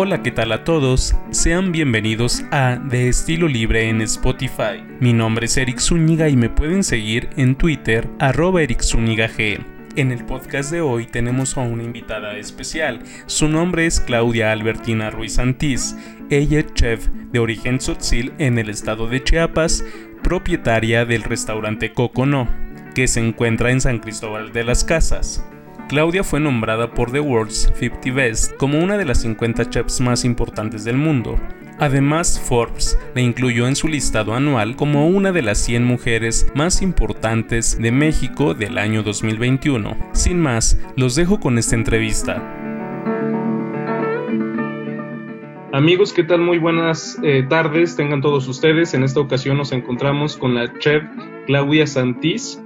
Hola, ¿qué tal a todos? Sean bienvenidos a De Estilo Libre en Spotify. Mi nombre es Eric Zúñiga y me pueden seguir en Twitter, arroba Eric G. En el podcast de hoy tenemos a una invitada especial. Su nombre es Claudia Albertina Ruiz Santís. Ella es chef de origen tzotzil en el estado de Chiapas, propietaria del restaurante Cocono, que se encuentra en San Cristóbal de las Casas. Claudia fue nombrada por The World's 50 Best como una de las 50 chefs más importantes del mundo. Además, Forbes la incluyó en su listado anual como una de las 100 mujeres más importantes de México del año 2021. Sin más, los dejo con esta entrevista. Amigos, ¿qué tal? Muy buenas eh, tardes, tengan todos ustedes. En esta ocasión nos encontramos con la chef Claudia Santís,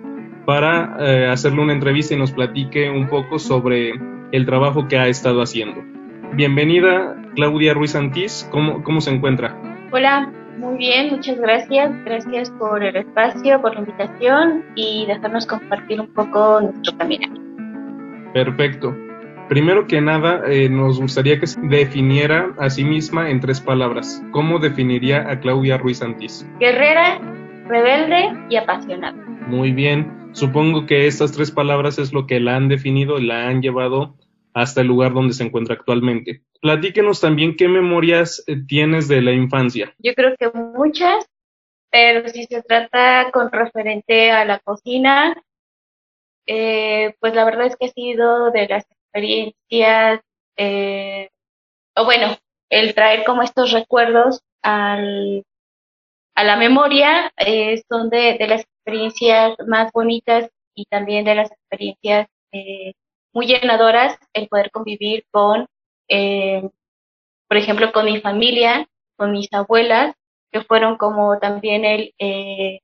para eh, hacerle una entrevista y nos platique un poco sobre el trabajo que ha estado haciendo. Bienvenida, Claudia Ruiz Antís, ¿cómo, cómo se encuentra? Hola, muy bien, muchas gracias. Gracias por el espacio, por la invitación y dejarnos compartir un poco nuestro camino. Perfecto. Primero que nada, eh, nos gustaría que se definiera a sí misma en tres palabras. ¿Cómo definiría a Claudia Ruiz Antís? Guerrera, rebelde y apasionada. Muy bien. Supongo que estas tres palabras es lo que la han definido y la han llevado hasta el lugar donde se encuentra actualmente. Platíquenos también qué memorias eh, tienes de la infancia. Yo creo que muchas, pero si se trata con referente a la cocina, eh, pues la verdad es que ha sido de las experiencias, eh, o bueno, el traer como estos recuerdos al, a la memoria son de, de, las experiencias más bonitas y también de las experiencias eh, muy llenadoras el poder convivir con, eh, por ejemplo, con mi familia, con mis abuelas, que fueron como también el, eh,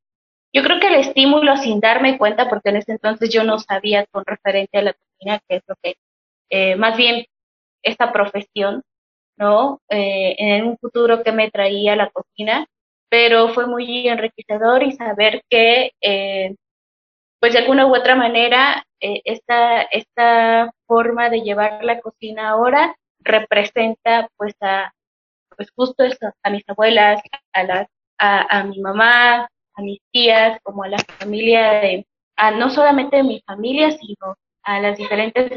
yo creo que el estímulo sin darme cuenta, porque en ese entonces yo no sabía con referente a la cocina, que es lo que, más bien esta profesión, ¿no? en un futuro que me traía la cocina, pero fue muy enriquecedor y saber que, eh, pues de alguna u otra manera, eh, esta, esta forma de llevar la cocina ahora representa pues a, pues justo eso, a mis abuelas, a las, a, a mi mamá, a mis tías, como a la familia de, a no solamente de mi familia, sino a las diferentes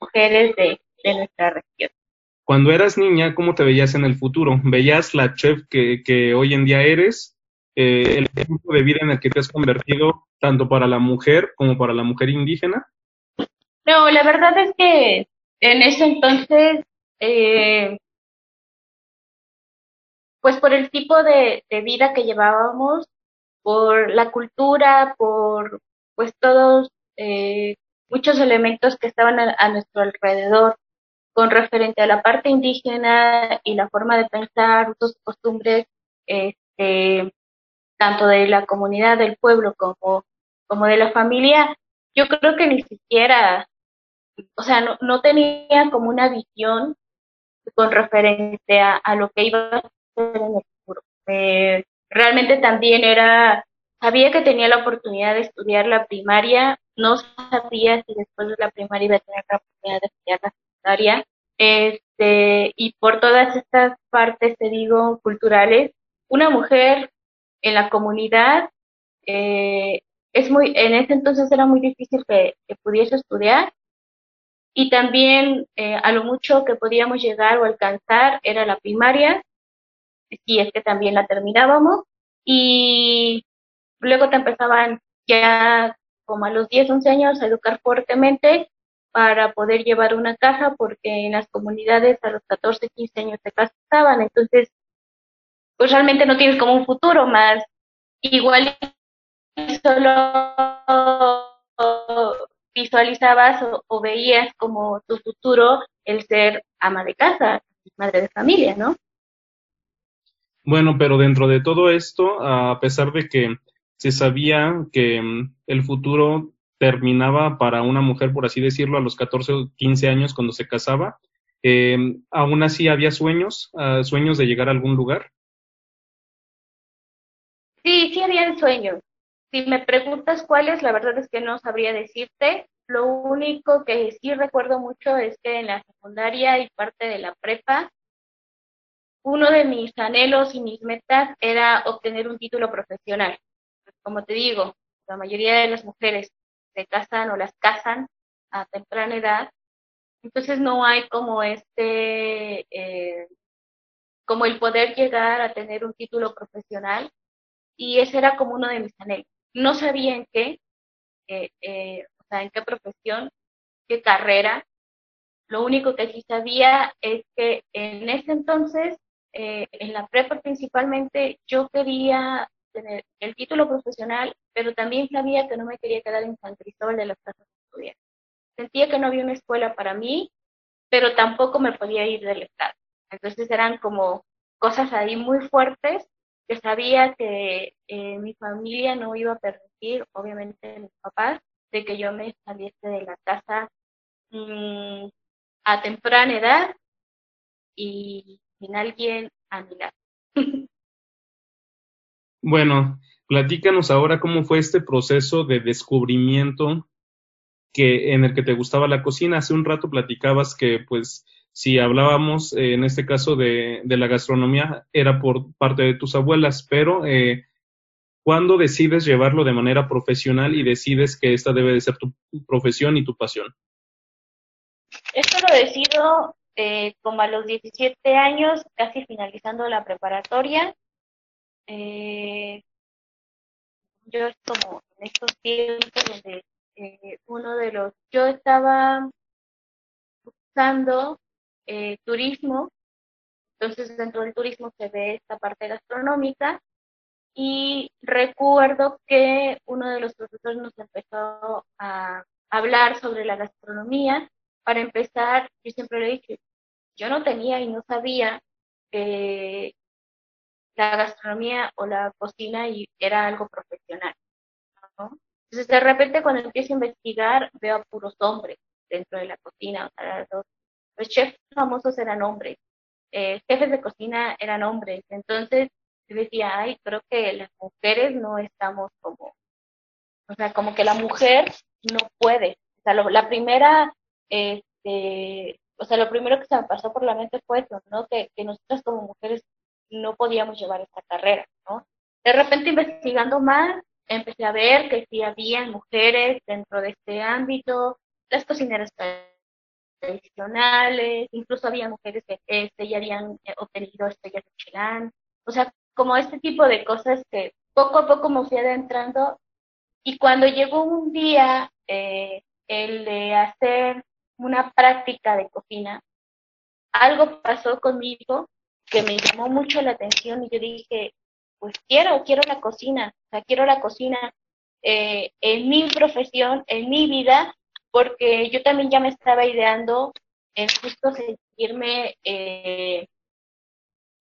mujeres de, de nuestra región. Cuando eras niña, ¿cómo te veías en el futuro? ¿Veías la chef que, hoy en día eres? Eh, ¿El tipo de vida en el que te has convertido tanto para la mujer como para la mujer indígena? No, la verdad es que en ese entonces, eh, pues por el tipo de, vida que llevábamos, por la cultura, por pues todos, eh, muchos elementos que estaban a nuestro alrededor, con referente a la parte indígena y la forma de pensar, usos y costumbres, este, tanto de la comunidad, del pueblo, como, como de la familia, yo creo que ni siquiera, o sea, no, tenía como una visión con referente a, a lo que iba a ser en el futuro. Eh, realmente también era, sabía que tenía la oportunidad de estudiar la primaria, no sabía si después de la primaria iba a tener la oportunidad de estudiar la este, y por todas estas partes, te digo, culturales, una mujer en la comunidad, eh, es muy, en ese entonces era muy difícil que, pudiese estudiar. Y también eh, a lo mucho que podíamos llegar o alcanzar era la primaria, si es que también la terminábamos. Y luego te empezaban ya como a los 10, 11 años a educar fuertemente para poder llevar una casa porque en las comunidades a los 14, 15 años se casaban, entonces pues realmente no tienes como un futuro más igual solo visualizabas o, veías como tu futuro el ser ama de casa, madre de familia, ¿no? Bueno, pero dentro de todo esto, a pesar de que se sabía que mm, el futuro terminaba para una mujer, por así decirlo, a los 14 o 15 años cuando se casaba. Eh, ¿Aún así había sueños, uh, sueños de llegar a algún lugar? Sí, sí había sueños. Si me preguntas cuáles, la verdad es que no sabría decirte. Lo único que sí recuerdo mucho es que en la secundaria y parte de la prepa uno de mis anhelos y mis metas era obtener un título profesional. Como te digo, la mayoría de las mujeres se casan o las casan a temprana edad, entonces no hay como este, eh, como el poder llegar a tener un título profesional y ese era como uno de mis anhelos. No sabía en qué, eh, eh, o sea, en qué profesión, qué carrera. Lo único que sí sabía es que en ese entonces, eh, en la prepa principalmente, yo quería tener el título profesional, pero también sabía que no me quería quedar en San Cristóbal de las Casas de estudiar. Sentía que no había una escuela para mí, pero tampoco me podía ir del estado. Entonces eran como cosas ahí muy fuertes que sabía que eh, mi familia no iba a permitir, obviamente mis papás, de que yo me saliese de la casa mm, a temprana edad y sin alguien a mi lado. bueno, platícanos ahora cómo fue este proceso de descubrimiento que en el que te gustaba la cocina. Hace un rato platicabas que pues si hablábamos eh, en este caso de, de, la gastronomía, era por parte de tus abuelas, pero eh, ¿cuándo decides llevarlo de manera profesional y decides que esta debe de ser tu profesión y tu pasión? Esto lo decido eh, como a los 17 años, casi finalizando la preparatoria. Eh, yo es como en estos tiempos donde eh, uno de los, yo estaba buscando eh, turismo, entonces dentro del turismo se ve esta parte gastronómica y recuerdo que uno de los profesores nos empezó a hablar sobre la gastronomía. Para empezar, yo siempre le dije, yo no tenía y no sabía que la gastronomía o la cocina era algo profesional. Entonces, de repente, cuando empiezo a investigar, veo a puros hombres dentro de la cocina. O sea, los, chefs famosos eran hombres, eh, jefes de cocina eran hombres. Entonces, yo decía, ay, creo que las mujeres no estamos como, o sea, como que la mujer no puede. O sea, la primera, este, o sea, lo primero que se me pasó por la mente fue eso, ¿no? Que, que nosotras como mujeres no podíamos llevar esta carrera, ¿no? De repente investigando más, empecé a ver que sí había mujeres dentro de este ámbito, las cocineras tradicionales, incluso había mujeres que este, ya habían eh, obtenido estrellas de o sea, como este tipo de cosas que poco a poco me fui adentrando y cuando llegó un día eh, el de hacer una práctica de cocina, algo pasó conmigo que me llamó mucho la atención y yo dije, pues quiero, quiero la cocina, o sea, quiero la cocina eh, en mi profesión, en mi vida, porque yo también ya me estaba ideando en justo seguirme eh,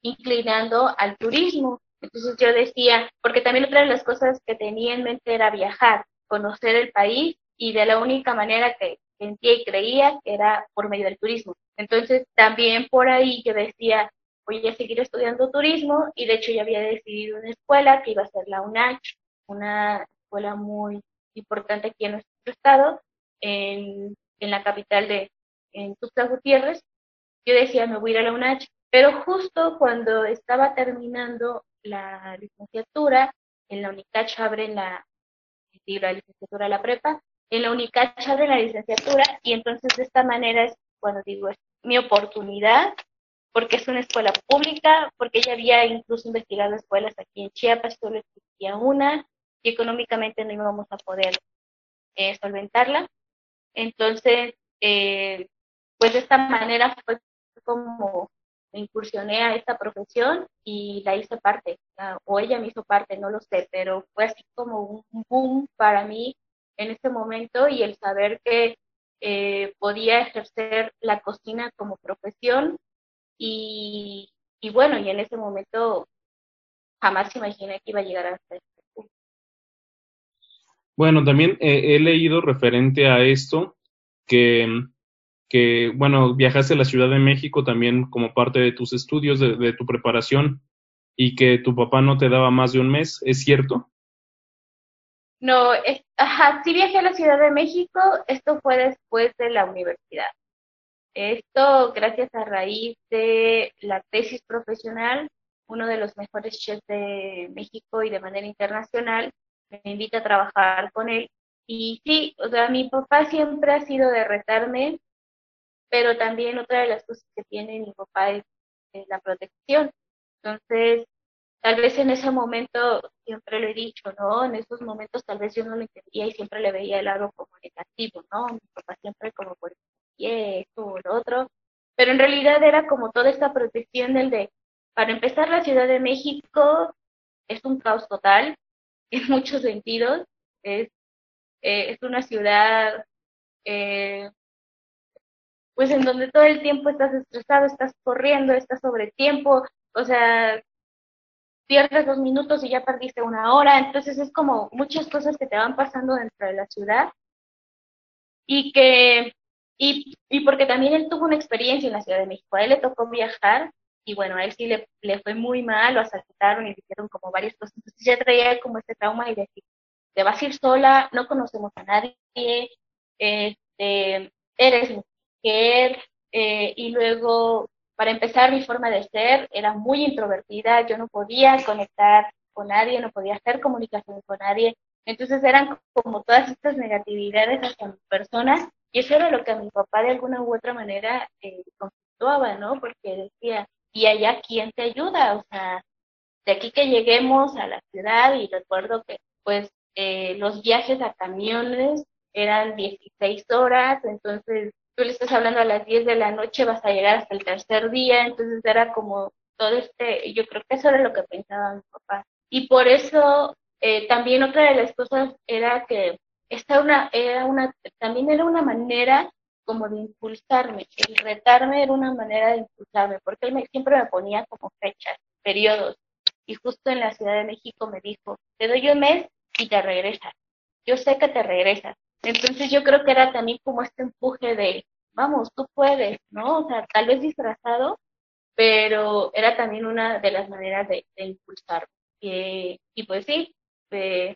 inclinando al turismo. Entonces yo decía, porque también otra de las cosas que tenía en mente era viajar, conocer el país y de la única manera que sentía y creía que era por medio del turismo. Entonces también por ahí yo decía, voy a seguir estudiando turismo y de hecho ya había decidido una escuela que iba a ser la UNACH, una escuela muy importante aquí en nuestro estado, en, en la capital de en Tuxtla Gutiérrez. Yo decía, me voy a ir a la UNACH, pero justo cuando estaba terminando la licenciatura, en la UNICACH abren la, la licenciatura la prepa, en la UNICACH abren la licenciatura y entonces de esta manera es cuando digo, es mi oportunidad porque es una escuela pública, porque ella había incluso investigado escuelas aquí en Chiapas, solo existía una, y económicamente no íbamos a poder eh, solventarla. Entonces, eh, pues de esta manera fue como me incursioné a esta profesión y la hice parte, o ella me hizo parte, no lo sé, pero fue así como un boom para mí en ese momento y el saber que eh, podía ejercer la cocina como profesión y, bueno, y en ese momento jamás imaginé que iba a llegar hasta este punto. Bueno, también he leído referente a esto que, que, bueno, viajaste a la Ciudad de México también como parte de tus estudios, de, tu preparación, y que tu papá no te daba más de un mes, ¿es cierto? No, es, ajá, sí viajé a la Ciudad de México, esto fue después de la universidad. Esto gracias a raíz de la tesis profesional, uno de los mejores chefs de México y de manera internacional me invita a trabajar con él. Y sí, o sea, mi papá siempre ha sido de retarme, pero también otra de las cosas que tiene mi papá es, la protección. Entonces, tal vez en ese momento, siempre lo he dicho, ¿no? En esos momentos tal vez yo no lo entendía y siempre le veía el lado como negativo, ¿no? Mi papá siempre como por esto o lo otro, pero en realidad era como toda esta protección del de, para empezar, la Ciudad de México es un caos total, en muchos sentidos, es, eh, es una ciudad eh, pues en donde todo el tiempo estás estresado, estás corriendo, estás sobre tiempo, o sea, pierdes dos minutos y ya perdiste una hora, entonces es como muchas cosas que te van pasando dentro de la ciudad y que, y, y porque también él tuvo una experiencia en la Ciudad de México, a él le tocó viajar y bueno, a él sí le, le fue muy mal, lo asaltaron y le hicieron como varias cosas, entonces ya traía como este trauma y decir, te vas a ir sola, no conocemos a nadie, este, eres mujer, eh, y luego, para empezar, mi forma de ser era muy introvertida, yo no podía conectar con nadie, no podía hacer comunicación con nadie, entonces eran como todas estas negatividades hacia mi persona, y eso era lo que a mi papá de alguna u otra manera eh, conflictuaba, ¿no? Porque decía, ¿y allá quién te ayuda? O sea, de aquí que lleguemos a la ciudad, y recuerdo que pues eh, los viajes a camiones eran 16 horas, entonces tú le estás hablando a las 10 de la noche, vas a llegar hasta el tercer día, entonces era como todo este, yo creo que eso era lo que pensaba mi papá. Y por eso eh, también otra de las cosas era que esta una, era una, también era una manera como de impulsarme, el retarme era una manera de impulsarme, porque él me, siempre me ponía como fechas, periodos, y justo en la Ciudad de México me dijo, te doy un mes y te regresas, yo sé que te regresas, entonces yo creo que era también como este empuje de, vamos, tú puedes, ¿no? O sea, tal vez disfrazado, pero era también una de las maneras de, impulsar. y pues sí, eh,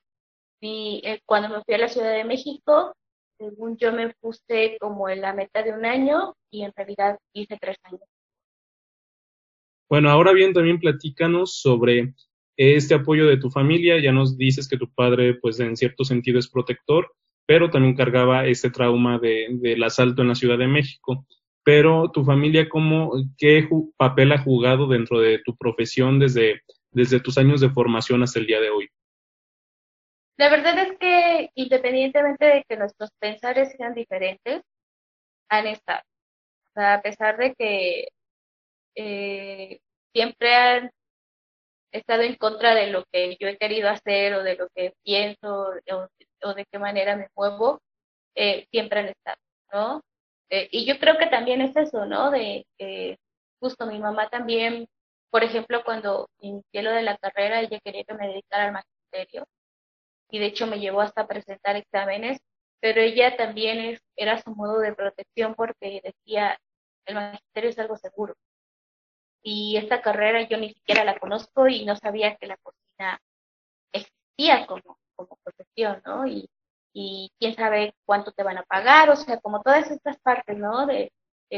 cuando me fui a la Ciudad de México, según yo me puse como en la meta de un año y en realidad hice tres años. Bueno, ahora bien, también platícanos sobre este apoyo de tu familia. Ya nos dices que tu padre, pues en cierto sentido es protector, pero también cargaba este trauma de, del asalto en la Ciudad de México. Pero tu familia, ¿cómo, ¿qué papel ha jugado dentro de tu profesión desde, desde tus años de formación hasta el día de hoy? La verdad es que independientemente de que nuestros pensares sean diferentes, han estado. O sea, a pesar de que eh, siempre han estado en contra de lo que yo he querido hacer o de lo que pienso o de qué manera me muevo, eh, siempre han estado, ¿no? Eh, y yo creo que también es eso, ¿no? De que justo mi mamá también, por ejemplo, cuando inicié lo de la carrera, ella quería que me dedicara al magisterio y de hecho me llevó hasta presentar exámenes, pero ella también es, era su modo de protección porque decía, el magisterio es algo seguro. Y esta carrera yo ni siquiera la conozco y no sabía que la cocina existía como, como profesión, ¿no? Y, y quién sabe cuánto te van a pagar, o sea, como todas estas partes, ¿no? De,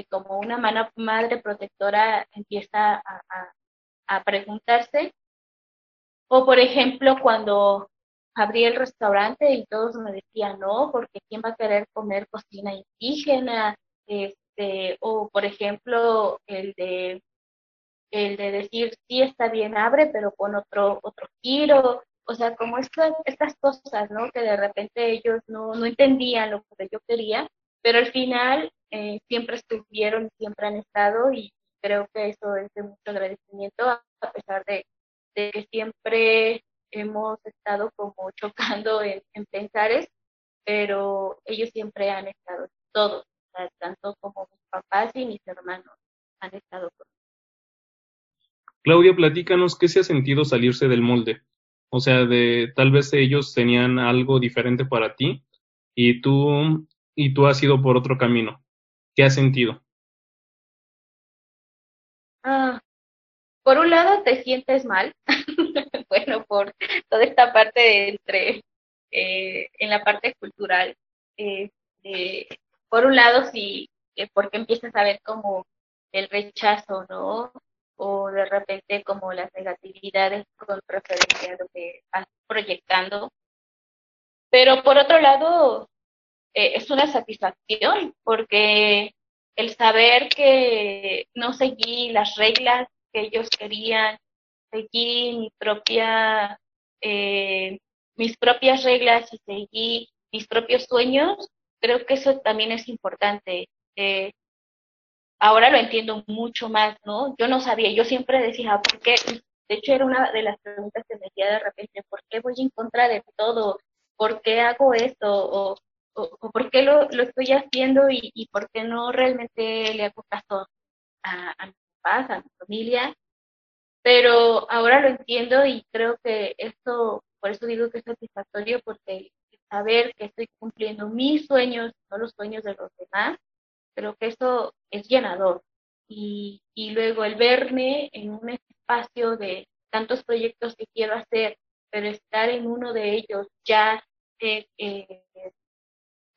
como una madre protectora empieza a, a, preguntarse. O, por ejemplo, cuando abrí el restaurante y todos me decían, no, porque ¿quién va a querer comer cocina indígena? Este, o, por ejemplo, el de el de decir, sí, está bien, abre, pero con otro, otro giro, o sea, como estas, estas cosas, ¿no? Que de repente ellos no, no entendían lo que yo quería, pero al final eh, siempre estuvieron, siempre han estado y creo que eso es de mucho agradecimiento, a pesar de, que siempre hemos estado como chocando en, en pensares, pero ellos siempre han estado, todos, tanto como mis papás y mis hermanos han estado conmigo. Claudia, platícanos qué se ha sentido salirse del molde. O sea, de tal vez ellos tenían algo diferente para ti y tú y tú has ido por otro camino. ¿Qué has sentido? Ah, por un lado te sientes mal, bueno, por toda esta parte de entre, eh, en la parte cultural. Eh, por un lado, si eh, porque empiezas a ver como el rechazo, ¿no? O de repente como las negatividades con referencia a lo que estás proyectando. Pero por otro lado, eh, es una satisfacción porque el saber que no seguí las reglas que ellos querían, seguí mi propia, eh, mis propias reglas y seguí mis propios sueños, creo que eso también es importante. Eh, ahora lo entiendo mucho más, ¿no? Yo no sabía, yo siempre decía, ¿por qué? De hecho, era una de las preguntas que me hacía de repente, ¿por qué voy en contra de todo? ¿Por qué hago esto? ¿O, o, por qué lo, lo estoy haciendo y, y, por qué no realmente le hago caso a, a mis papás, a mi familia? Pero ahora lo entiendo y creo que esto, por eso digo que es satisfactorio, porque saber que estoy cumpliendo mis sueños, no los sueños de los demás, creo que eso es llenador. Y, y luego el verme en un espacio de tantos proyectos que quiero hacer, pero estar en uno de ellos ya eh, eh,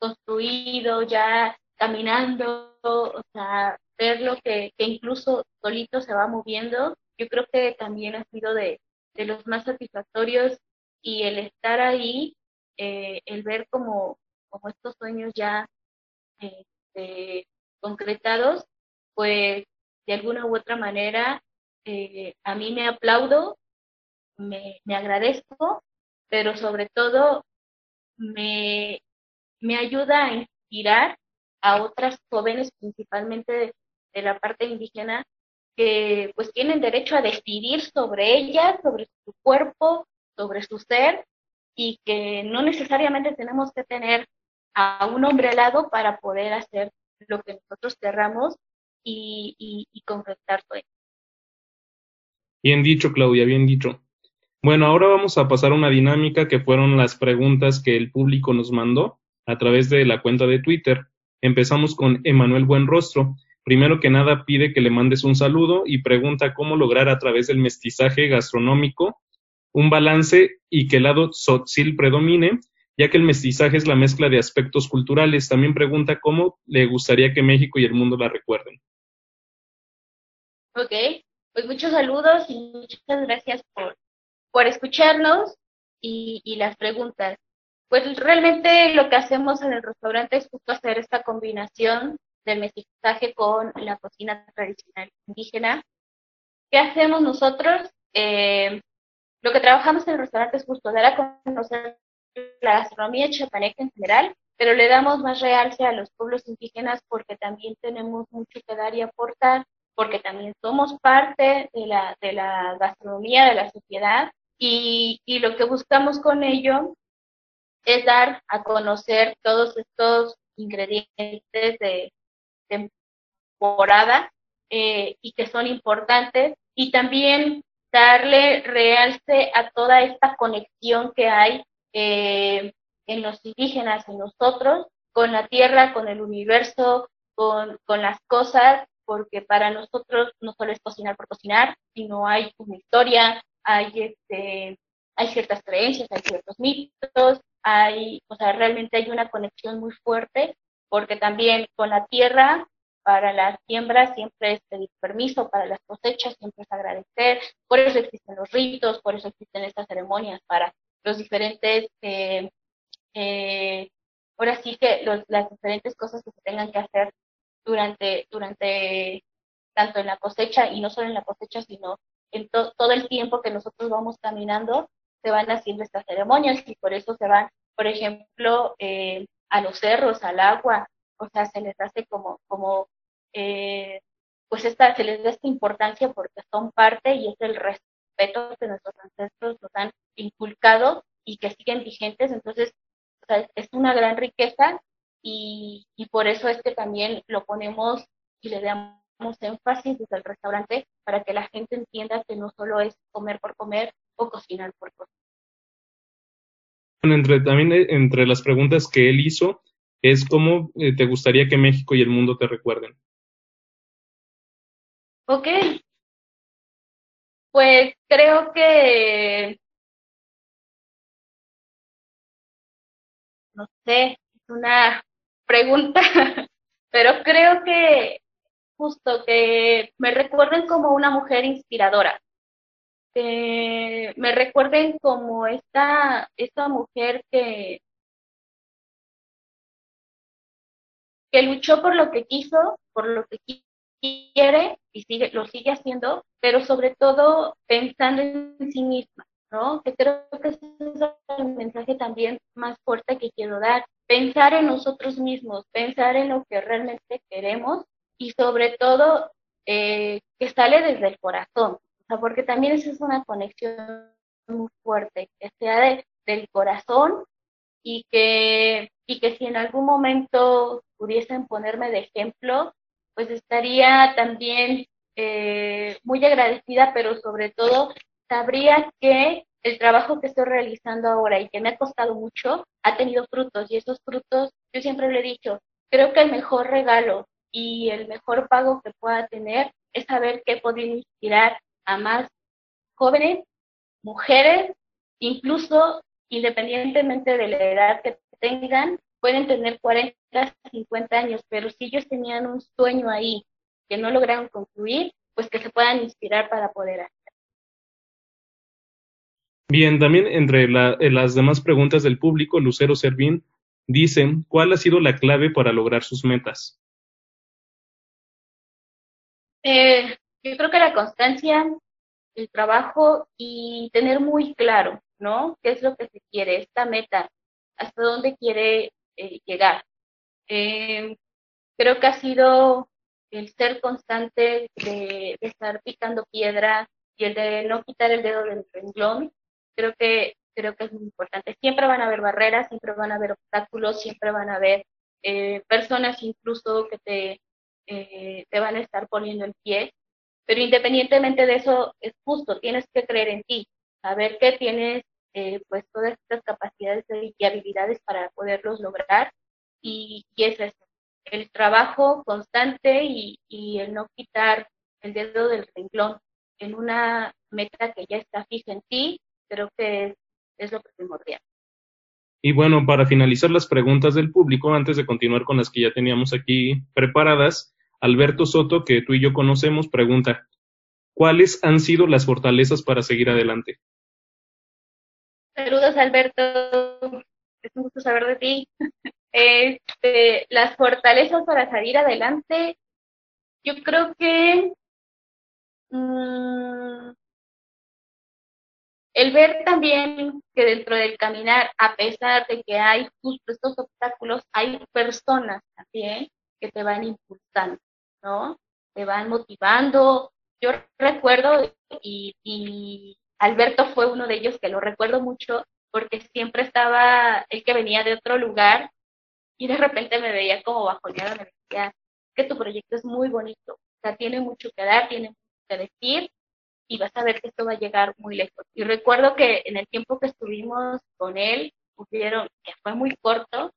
construido, ya caminando, o sea, ver lo que, que incluso solito se va moviendo, yo creo que también ha sido de, de los más satisfactorios y el estar ahí eh, el ver como, como estos sueños ya este, concretados, pues de alguna u otra manera eh, a mí me aplaudo, me, me agradezco, pero sobre todo me, me ayuda a inspirar a otras jóvenes, principalmente de, de, la parte indígena, que pues tienen derecho a decidir sobre ellas, sobre su cuerpo, sobre su ser, y que no necesariamente tenemos que tener a un hombre al lado para poder hacer lo que nosotros querramos y, y, y concretar todo. Bien dicho, Claudia, bien dicho. Bueno, ahora vamos a pasar a una dinámica que fueron las preguntas que el público nos mandó a través de la cuenta de Twitter. Empezamos con Emanuel Buenrostro. Primero que nada pide que le mandes un saludo y pregunta cómo lograr a través del mestizaje gastronómico un balance y que el lado tzotzil predomine, ya que el mestizaje es la mezcla de aspectos culturales. También pregunta cómo le gustaría que México y el mundo la recuerden. Ok, pues muchos saludos y muchas gracias por, por escucharnos y, y las preguntas. Pues realmente lo que hacemos en el restaurante es justo hacer esta combinación del mestizaje con la cocina tradicional indígena. ¿Qué hacemos nosotros? Eh, lo que trabajamos en el restaurante es justo dar a conocer la gastronomía chapaneca en general, pero le damos más realce a los pueblos indígenas porque también tenemos mucho que dar y aportar, porque también somos parte de la, de la gastronomía de la sociedad y, y lo que buscamos con ello es dar a conocer todos estos ingredientes de temporada eh, y que son importantes y también darle realce a toda esta conexión que hay eh, en los indígenas, en nosotros, con la tierra, con el universo, con, con las cosas, porque para nosotros no solo es cocinar por cocinar, sino hay una historia, hay este, hay ciertas creencias, hay ciertos mitos, hay, o sea, realmente hay una conexión muy fuerte, porque también con la tierra para las siembras siempre es pedir permiso, para las cosechas siempre es agradecer, por eso existen los ritos, por eso existen estas ceremonias para los diferentes, eh, eh, ahora sí que los, las diferentes cosas que se tengan que hacer durante, durante, tanto en la cosecha y no solo en la cosecha, sino en to todo el tiempo que nosotros vamos caminando, se van haciendo estas ceremonias y por eso se van, por ejemplo, eh, a los cerros, al agua, o sea, se les hace como, como eh, pues esta, se les da esta importancia porque son parte y es el respeto que nuestros ancestros nos han inculcado y que siguen vigentes. Entonces, o sea, es una gran riqueza y, y por eso es que también lo ponemos y le damos énfasis desde el restaurante para que la gente entienda que no solo es comer por comer o cocinar por cocinar. Entre, también eh, entre las preguntas que él hizo es cómo eh, te gustaría que México y el mundo te recuerden. Ok. Pues creo que, no sé, es una pregunta pero creo que justo que me recuerden como una mujer inspiradora, me recuerden como esta, esta mujer que, que luchó por lo que quiso, por lo que quiere y sigue, lo sigue haciendo, pero sobre todo pensando en sí misma, ¿no? Que creo que ese es el mensaje también más fuerte que quiero dar. Pensar en nosotros mismos, pensar en lo que realmente queremos y sobre todo eh, que sale desde el corazón, porque también esa es una conexión muy fuerte, que sea del corazón y que, y que si en algún momento pudiesen ponerme de ejemplo, pues estaría también eh, muy agradecida, pero sobre todo sabría que el trabajo que estoy realizando ahora y que me ha costado mucho ha tenido frutos y esos frutos, yo siempre le he dicho, creo que el mejor regalo y el mejor pago que pueda tener es saber que he podido inspirar a más jóvenes, mujeres, incluso independientemente de la edad que tengan, pueden tener 40, 50 años, pero si ellos tenían un sueño ahí que no lograron concluir, pues que se puedan inspirar para poder hacer. Bien, también entre las demás preguntas del público, Lucero Servín dice, ¿cuál ha sido la clave para lograr sus metas? Eh, yo creo que la constancia, el trabajo y tener muy claro, ¿no? ¿Qué es lo que se quiere, esta meta, hasta dónde quiere eh, llegar. Eh, creo que ha sido el ser constante de, estar picando piedra y el de no quitar el dedo del renglón, creo que, creo que es muy importante. Siempre van a haber barreras, siempre van a haber obstáculos, siempre van a haber eh, personas incluso que te, te van a estar poniendo el pie, pero independientemente de eso, es justo, tienes que creer en ti, saber que tienes eh, pues todas estas capacidades y habilidades para poderlos lograr y, y es eso, el trabajo constante y, el no quitar el dedo del renglón en una meta que ya está fija en ti, creo que es, es lo primordial. Y bueno, para finalizar las preguntas del público, antes de continuar con las que ya teníamos aquí preparadas, Alberto Soto, que tú y yo conocemos, pregunta, ¿cuáles han sido las fortalezas para seguir adelante? Saludos, Alberto. Es un gusto saber de ti. Este, las fortalezas para salir adelante, yo creo que mm, el ver también que dentro del caminar, a pesar de que hay justo estos obstáculos, hay personas también que te van impulsando, ¿no? Te van motivando. Yo recuerdo y, y Alberto fue uno de ellos que lo recuerdo mucho porque siempre estaba el que venía de otro lugar y de repente me veía como bajoneada, me decía que tu proyecto es muy bonito, o sea, tiene mucho que dar, tiene mucho que decir y vas a ver que esto va a llegar muy lejos. Y recuerdo que en el tiempo que estuvimos con él, hubieron, que fue muy corto,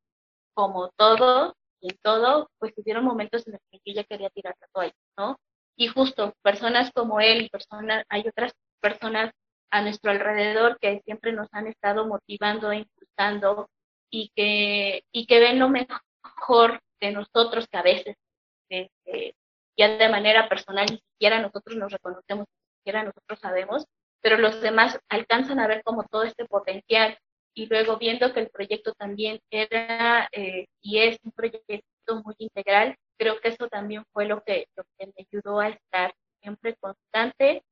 como todo, y en todo, pues tuvieron momentos en los que yo ya quería tirar la toalla, ¿no? Y justo personas como él y personas, hay otras personas a nuestro alrededor que siempre nos han estado motivando e impulsando y que, y que ven lo mejor de nosotros que a veces este, ya de manera personal ni siquiera nosotros nos reconocemos, ni siquiera nosotros sabemos, pero los demás alcanzan a ver como todo este potencial y luego viendo que el proyecto también era eh, y es un proyecto muy integral, creo que eso también fue lo que, lo que me ayudó a estar siempre constante,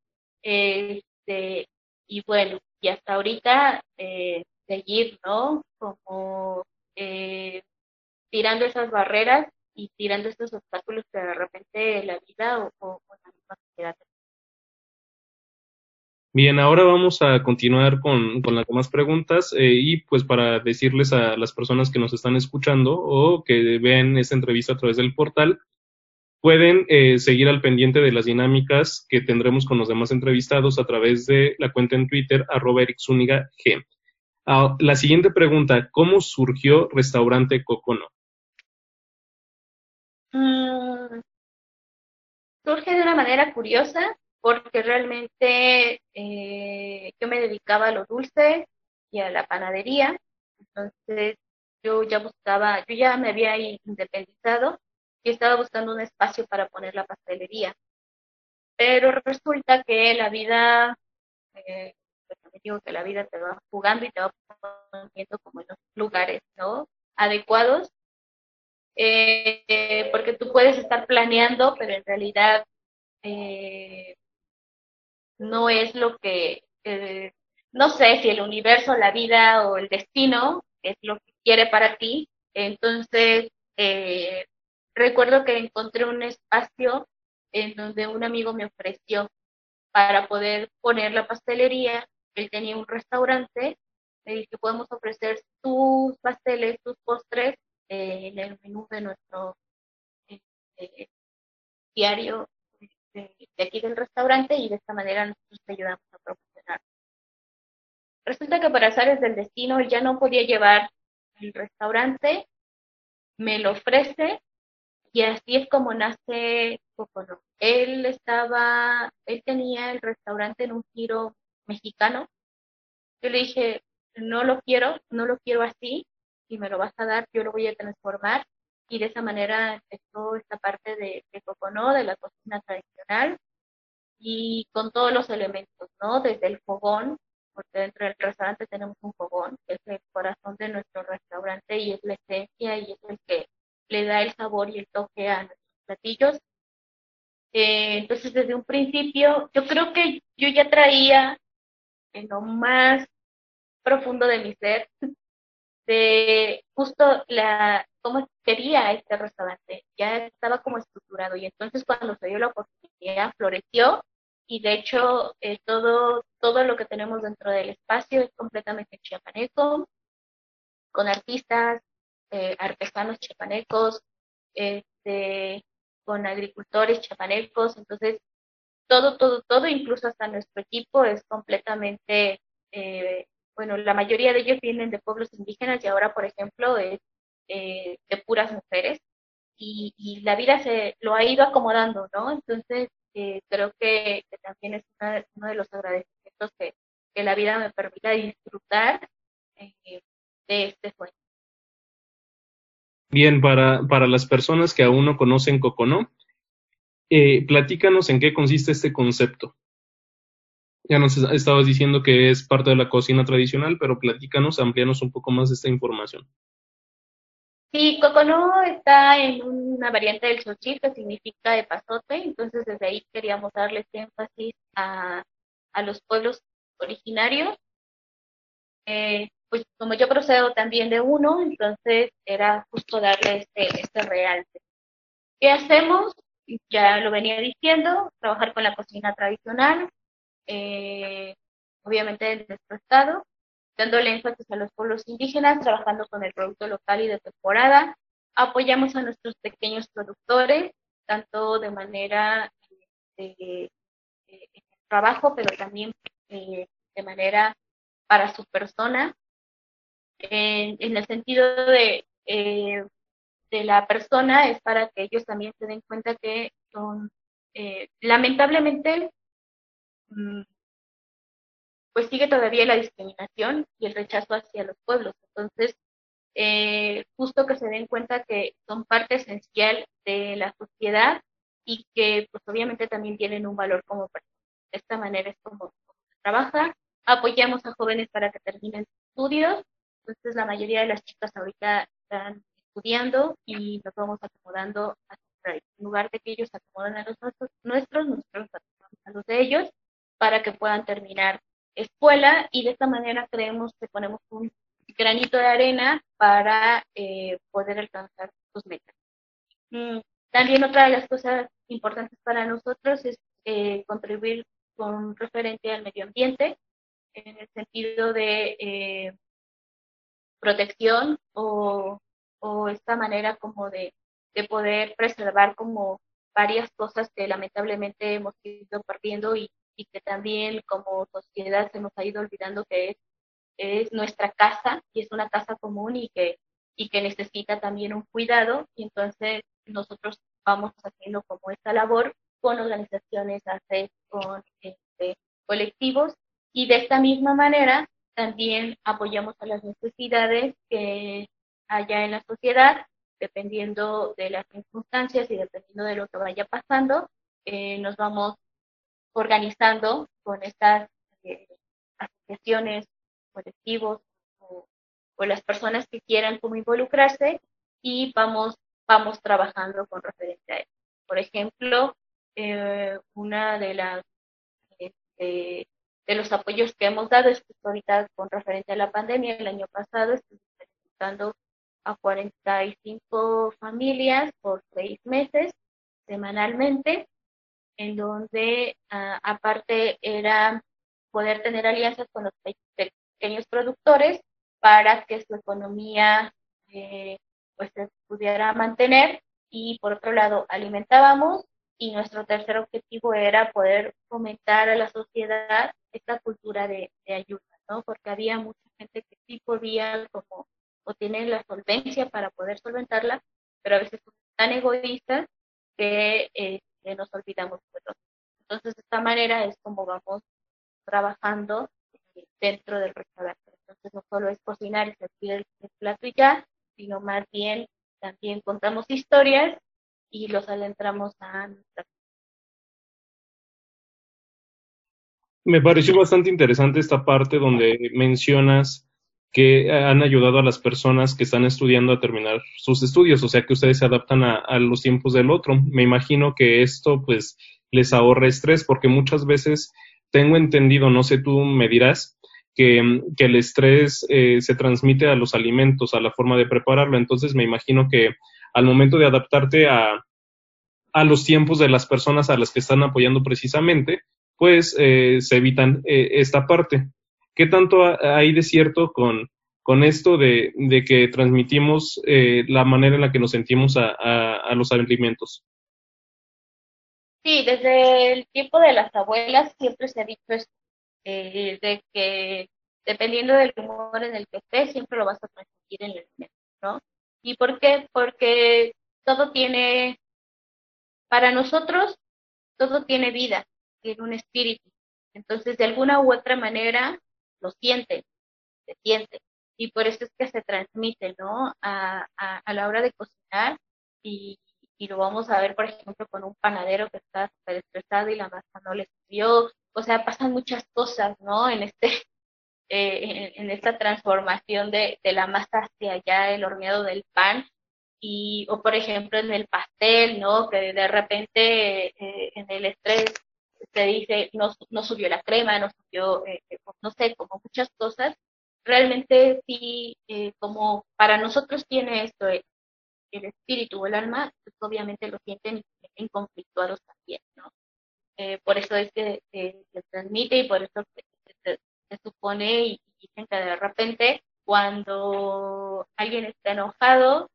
este, y bueno, y hasta ahorita eh, seguir, ¿no? Como eh, tirando esas barreras y tirando estos obstáculos que de repente la vida o, o, la misma sociedad. Bien, ahora vamos a continuar con, las demás preguntas eh, y pues para decirles a las personas que nos están escuchando o que ven esta entrevista a través del portal, Pueden eh, seguir al pendiente de las dinámicas que tendremos con los demás entrevistados a través de la cuenta en Twitter, arroba G. Ah, la siguiente pregunta, ¿cómo surgió Restaurante Cocono? Mm, surge de una manera curiosa porque realmente eh, yo me dedicaba a lo dulce y a la panadería, entonces yo ya buscaba, yo ya me había independizado y estaba buscando un espacio para poner la pastelería. Pero resulta que la vida, eh, pues digo que la vida te va jugando y te va poniendo como en los lugares, ¿no? Adecuados, eh, porque tú puedes estar planeando, pero en realidad eh, no es lo que, eh, no sé si el universo, la vida o el destino es lo que quiere para ti. Entonces, eh, recuerdo que encontré un espacio en donde un amigo me ofreció para poder poner la pastelería. Él tenía un restaurante, me dije, podemos ofrecer tus pasteles, tus postres eh, en el menú de nuestro este, de, aquí del restaurante y de esta manera nosotros te ayudamos a promocionar. Resulta que para azares del destino ya no podía llevar el restaurante, me lo ofrece y así es como nace Cocono. Él estaba, él tenía el restaurante en un giro mexicano. Yo le dije, no lo quiero, no lo quiero así, si me lo vas a dar, yo lo voy a transformar y de esa manera empezó esta parte de, de Coconó, de la cocina tradicional, y con todos los elementos, ¿no? Desde el fogón, porque dentro del restaurante tenemos un fogón, que es el corazón de nuestro restaurante y es la esencia y es el que le da el sabor y el toque a nuestros platillos. Eh, entonces, desde un principio, yo creo que yo ya traía en lo más profundo de mi ser, de justo la, cómo quería este restaurante, ya estaba como estructurado y entonces cuando se dio la oportunidad floreció y de hecho eh, todo, todo lo que tenemos dentro del espacio es completamente chiapaneco, con artistas, eh, artesanos chiapanecos, este, con agricultores chiapanecos, entonces todo, todo, todo, incluso hasta nuestro equipo es completamente, eh, bueno, la mayoría de ellos vienen de pueblos indígenas y ahora, por ejemplo, es eh, de puras mujeres y, la vida se lo ha ido acomodando, ¿no? Entonces, eh, creo que, también es uno de los agradecimientos que, la vida me permita disfrutar eh, de este sueño. Bien, para, para las personas que aún no conocen Coconó, eh, platícanos en qué consiste este concepto. Ya nos estabas diciendo que es parte de la cocina tradicional, pero platícanos, amplíanos un poco más de esta información. Sí, Coconó está en una variante del xochitl que significa de pasote, entonces desde ahí queríamos darle este énfasis a, a los pueblos originarios. Eh, pues como yo procedo también de uno, entonces era justo darle este, este realce. ¿Qué hacemos? Ya lo venía diciendo, trabajar con la cocina tradicional, eh, obviamente en nuestro estado, dándole énfasis a los pueblos indígenas, trabajando con el producto local y de temporada. Apoyamos a nuestros pequeños productores, tanto de manera de, eh, eh, trabajo, pero también eh, de manera para su persona, en, el sentido de, de la persona, es para que ellos también se den cuenta que son, lamentablemente, mm, pues sigue todavía la discriminación y el rechazo hacia los pueblos. Entonces, eh, justo que se den cuenta que son parte esencial de la sociedad y que pues obviamente también tienen un valor como persona. De esta manera es como, se trabaja. Apoyamos a jóvenes para que terminen sus estudios. Entonces la mayoría de las chicas ahorita están estudiando y nos vamos acomodando a En lugar de que ellos acomoden a los nuestros nosotros acomodamos a los de ellos para que puedan terminar escuela y de esta manera creemos que ponemos un granito de arena para eh, poder alcanzar sus metas. Mm, también otra de las cosas importantes para nosotros es eh, contribuir con referente al medio ambiente en el sentido de eh, protección o, o, esta manera como de, de poder preservar como varias cosas que lamentablemente hemos ido perdiendo y y que también como sociedad se nos ha ido olvidando que es, es nuestra casa y es una casa común y que, y que necesita también un cuidado. Y entonces nosotros vamos haciendo como esta labor con organizaciones, con este, colectivos. Y de esta misma manera también apoyamos a las necesidades que haya en la sociedad, dependiendo de las circunstancias y dependiendo de lo que vaya pasando, eh, nos vamos organizando con estas eh, asociaciones, colectivos o, las personas que quieran como involucrarse y vamos, vamos trabajando con referencia a eso. Por ejemplo, eh, una de las este, de los apoyos que hemos dado es que ahorita con referencia a la pandemia, el año pasado estuvimos ayudando a 45 familias por seis meses semanalmente, en donde ah, aparte era poder tener alianzas con los pequeños productores para que su economía eh, pues se pudiera mantener y por otro lado alimentábamos y nuestro tercer objetivo era poder fomentar a la sociedad esta cultura de, ayuda, ¿no? Porque había mucha gente que sí podía como o tiene la solvencia para poder solventarla, pero a veces son tan egoístas que eh, nos olvidamos todo. Entonces, de esta manera es como vamos trabajando eh, dentro del restaurante. Entonces, no solo es cocinar y servir el, el plato y ya, sino más bien también contamos historias y los adentramos a nuestra Me pareció bastante interesante esta parte donde mencionas que han ayudado a las personas que están estudiando a terminar sus estudios, o sea que ustedes se adaptan a, a, los tiempos del otro. Me imagino que esto pues les ahorra estrés porque muchas veces tengo entendido, no sé, tú me dirás, que, que el estrés eh, se transmite a los alimentos, a la forma de prepararlo. Entonces me imagino que al momento de adaptarte a, a los tiempos de las personas a las que están apoyando precisamente, pues eh, se evitan eh, esta parte. ¿Qué tanto hay de cierto con, con esto de, de que transmitimos eh, la manera en la que nos sentimos a, a, los alimentos? Sí, desde el tiempo de las abuelas siempre se ha dicho esto, de que dependiendo del humor en el que estés, siempre lo vas a transmitir en el alimento, ¿no? ¿Y por qué? Porque todo tiene para nosotros, todo tiene vida, tiene un espíritu. Entonces, de alguna u otra manera, lo sienten, se siente. Y por eso es que se transmite, ¿no? A, a, la hora de cocinar y, y, lo vamos a ver, por ejemplo, con un panadero que está súper estresado y la masa no le subió. O sea, pasan muchas cosas, ¿no? En este, eh, en, en, esta transformación de, de la masa hacia allá, el horneado del pan y o por ejemplo en el pastel, ¿no? Que de repente eh, en el estrés se dice no, no subió la crema, no subió, eh, eh no sé, como muchas cosas. Realmente sí, eh, como para nosotros tiene esto el, espíritu o el alma, pues obviamente lo sienten y sienten conflictuados también, ¿no? Por eso es que se transmite y por eso se, supone y dicen que de repente cuando alguien está enojado,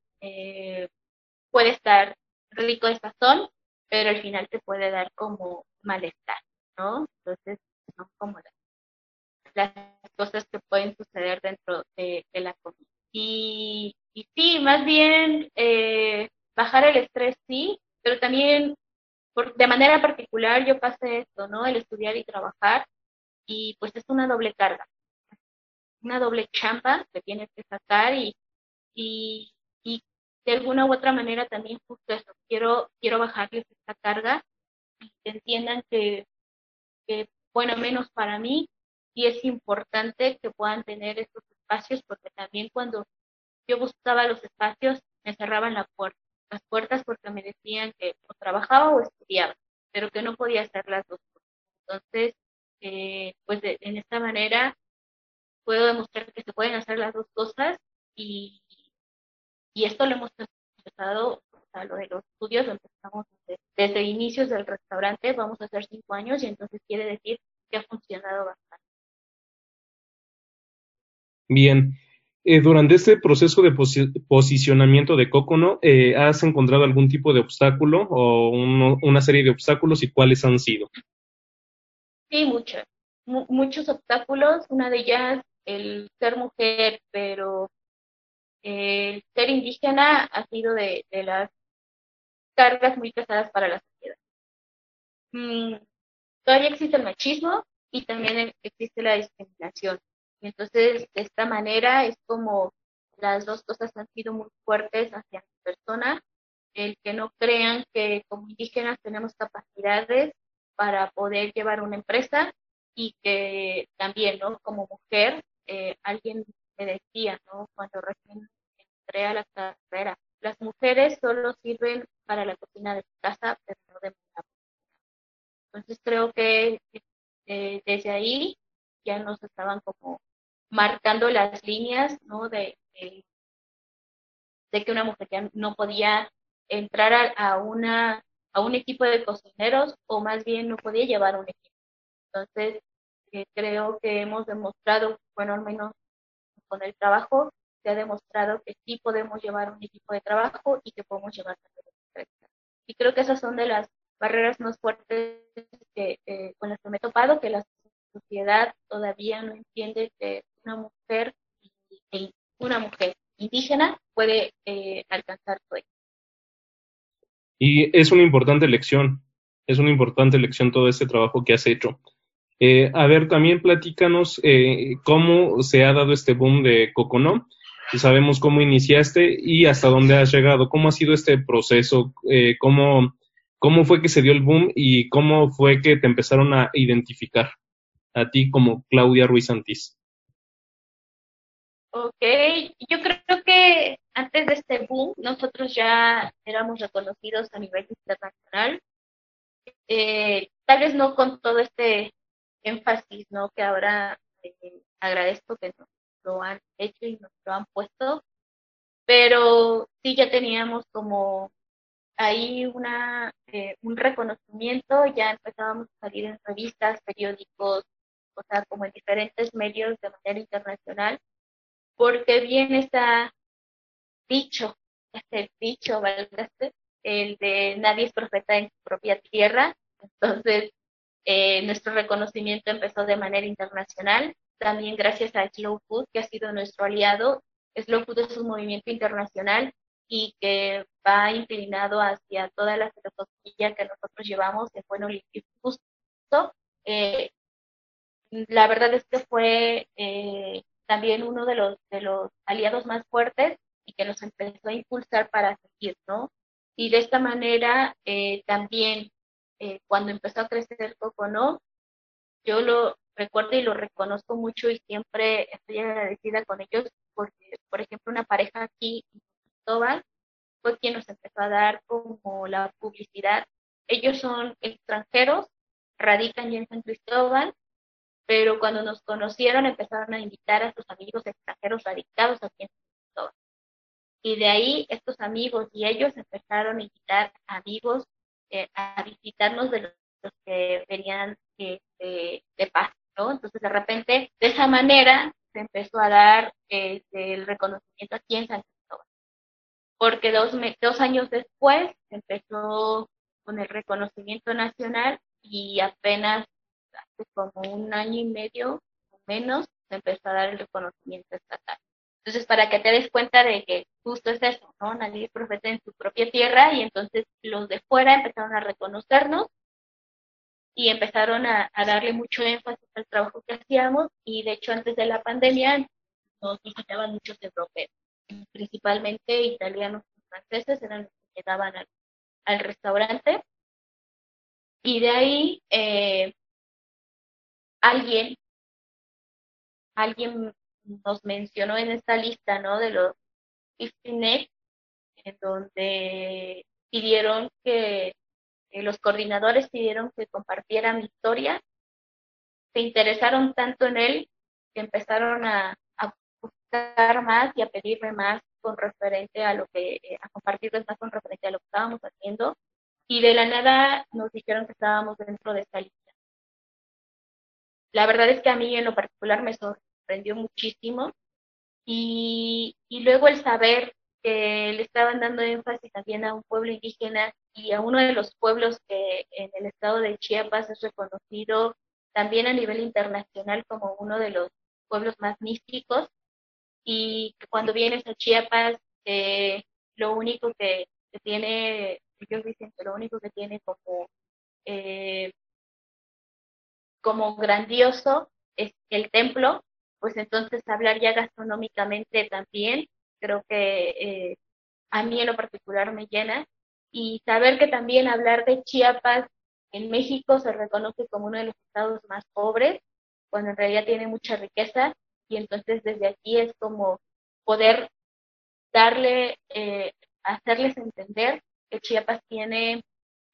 puede estar rico de sazón, pero al final te puede dar como malestar, ¿no? Entonces, son como las, cosas que pueden suceder dentro de, la comida. Y, y, sí, más bien eh, bajar el estrés, sí, pero también por, de manera particular yo pasé esto, ¿no? El estudiar y trabajar, y pues es una doble carga, una doble champa que tienes que sacar y, y de alguna u otra manera también justo eso, quiero, quiero bajarles esta carga y que entiendan que, que, bueno, menos para mí, y es importante que puedan tener estos espacios porque también cuando yo buscaba los espacios me cerraban la puerta, las puertas porque me decían que o trabajaba o estudiaba, pero que no podía hacer las dos cosas. Entonces, eh, pues de, en esta manera puedo demostrar que se pueden hacer las dos cosas y, y esto lo hemos empezado, o sea, lo de los estudios lo empezamos desde, desde inicios del restaurante, vamos a hacer cinco años y entonces quiere decir que ha funcionado bastante. Bien, eh, durante este proceso de posi posicionamiento de Cocono, eh, ¿has encontrado algún tipo de obstáculo o uno, una serie de obstáculos y cuáles han sido? Sí, muchos, muchos obstáculos. Una de ellas, el ser mujer, pero el ser indígena ha sido de, las cargas muy pesadas para la sociedad. Mm, todavía existe el machismo y también existe la discriminación. Entonces, de esta manera es como las dos cosas han sido muy fuertes hacia mi persona, el que no crean que como indígenas tenemos capacidades para poder llevar una empresa y que también, ¿no? Como mujer, eh, alguien me decía, ¿no? Cuando recién la carrera, las mujeres solo sirven para la cocina de su casa, pero no de la Entonces creo que eh, desde ahí ya nos estaban como marcando las líneas, ¿no? De, de, que una mujer ya no podía entrar a, una a un equipo de cocineros o más bien no podía llevar un equipo. Entonces, eh, creo que hemos demostrado, bueno, al menos con el trabajo, se ha demostrado que sí podemos llevar un equipo de trabajo y que podemos llevar Y creo que esas son de las barreras más fuertes que, con las que me he topado, que la sociedad todavía no entiende que una mujer una mujer indígena puede eh, alcanzar su Y es una importante lección, es una importante lección todo este trabajo que has hecho. Eh, a ver, también platícanos eh, cómo se ha dado este boom de Coconó. Sabemos cómo iniciaste y hasta dónde has llegado. ¿Cómo ha sido este proceso? Eh, ¿cómo, ¿Cómo fue que se dio el boom y cómo fue que te empezaron a identificar a ti como Claudia Ruiz Santís? Ok, yo creo que antes de este boom nosotros ya éramos reconocidos a nivel internacional. tal vez no con todo este énfasis, ¿no? Que ahora eh, agradezco que nos lo han hecho y nos lo han puesto, pero sí ya teníamos como ahí una, eh, un reconocimiento, ya empezábamos a salir en revistas, periódicos, o sea, como en diferentes medios de manera internacional, porque bien está dicho, este dicho, ¿verdad? El de nadie es profeta en su propia tierra, entonces eh, nuestro reconocimiento empezó de manera internacional, también gracias a Slow Food, que ha sido nuestro aliado. Slow Food es un movimiento internacional y que va inclinado hacia toda la filosofía que nosotros llevamos de bueno y justo. Eh, la verdad es que fue eh, también uno de los, de los aliados más fuertes y que nos empezó a impulsar para seguir, ¿no? Y de esta manera también eh, cuando empezó a crecer Coconó, yo lo recuerdo y lo reconozco mucho y siempre estoy agradecida con ellos porque, por ejemplo, una pareja aquí en Cristóbal fue quien nos empezó a dar como la publicidad. Ellos son extranjeros, radican ya en San Cristóbal, pero cuando nos conocieron empezaron a invitar a sus amigos extranjeros radicados aquí en San Cristóbal. Y de ahí estos amigos y ellos empezaron a invitar amigos eh, a visitarnos de los, que venían de, paz, ¿no? Entonces, de repente, de esa manera se empezó a dar este, el reconocimiento aquí en San Cristóbal. Porque dos, dos años después se empezó con el reconocimiento nacional y apenas hace como un año y medio o menos se empezó a dar el reconocimiento estatal. Entonces, para que te des cuenta de que justo es eso, ¿no? Nadie es profeta en su propia tierra y entonces los de fuera empezaron a reconocernos y empezaron a, darle mucho énfasis al trabajo que hacíamos y de hecho antes de la pandemia nos visitaban muchos europeos, principalmente italianos y franceses eran los que llegaban al, restaurante y de ahí eh, alguien alguien nos mencionó en esta lista, ¿no? De los 50 en donde pidieron que, los coordinadores pidieron que compartiera mi historia, se interesaron tanto en él que empezaron a, buscar más y a pedirme más con referente a lo que, eh, a compartirles más con referente a lo que estábamos haciendo, y de la nada nos dijeron que estábamos dentro de esta lista. La verdad es que a mí en lo particular me, aprendió muchísimo. Y, y luego el saber que le estaban dando énfasis también a un pueblo indígena y a uno de los pueblos que en el estado de Chiapas es reconocido también a nivel internacional como uno de los pueblos más místicos. Y cuando vienes a Chiapas, eh, lo único que, tiene, ellos dicen que lo único que tiene como, eh, como grandioso es el templo, pues entonces hablar ya gastronómicamente también creo que eh, a mí en lo particular me llena y saber que también hablar de Chiapas en México se reconoce como uno de los estados más pobres, cuando en realidad tiene mucha riqueza y entonces desde aquí es como poder darle, eh, hacerles entender que Chiapas tiene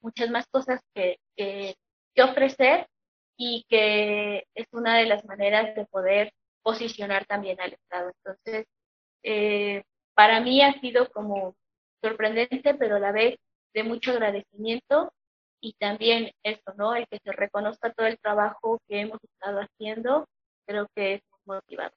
muchas más cosas que, que, ofrecer y que es una de las maneras de poder posicionar también al Estado. Entonces, eh, para mí ha sido como sorprendente, pero a la vez de mucho agradecimiento y también eso, ¿no? El que se reconozca todo el trabajo que hemos estado haciendo, creo que es muy motivado.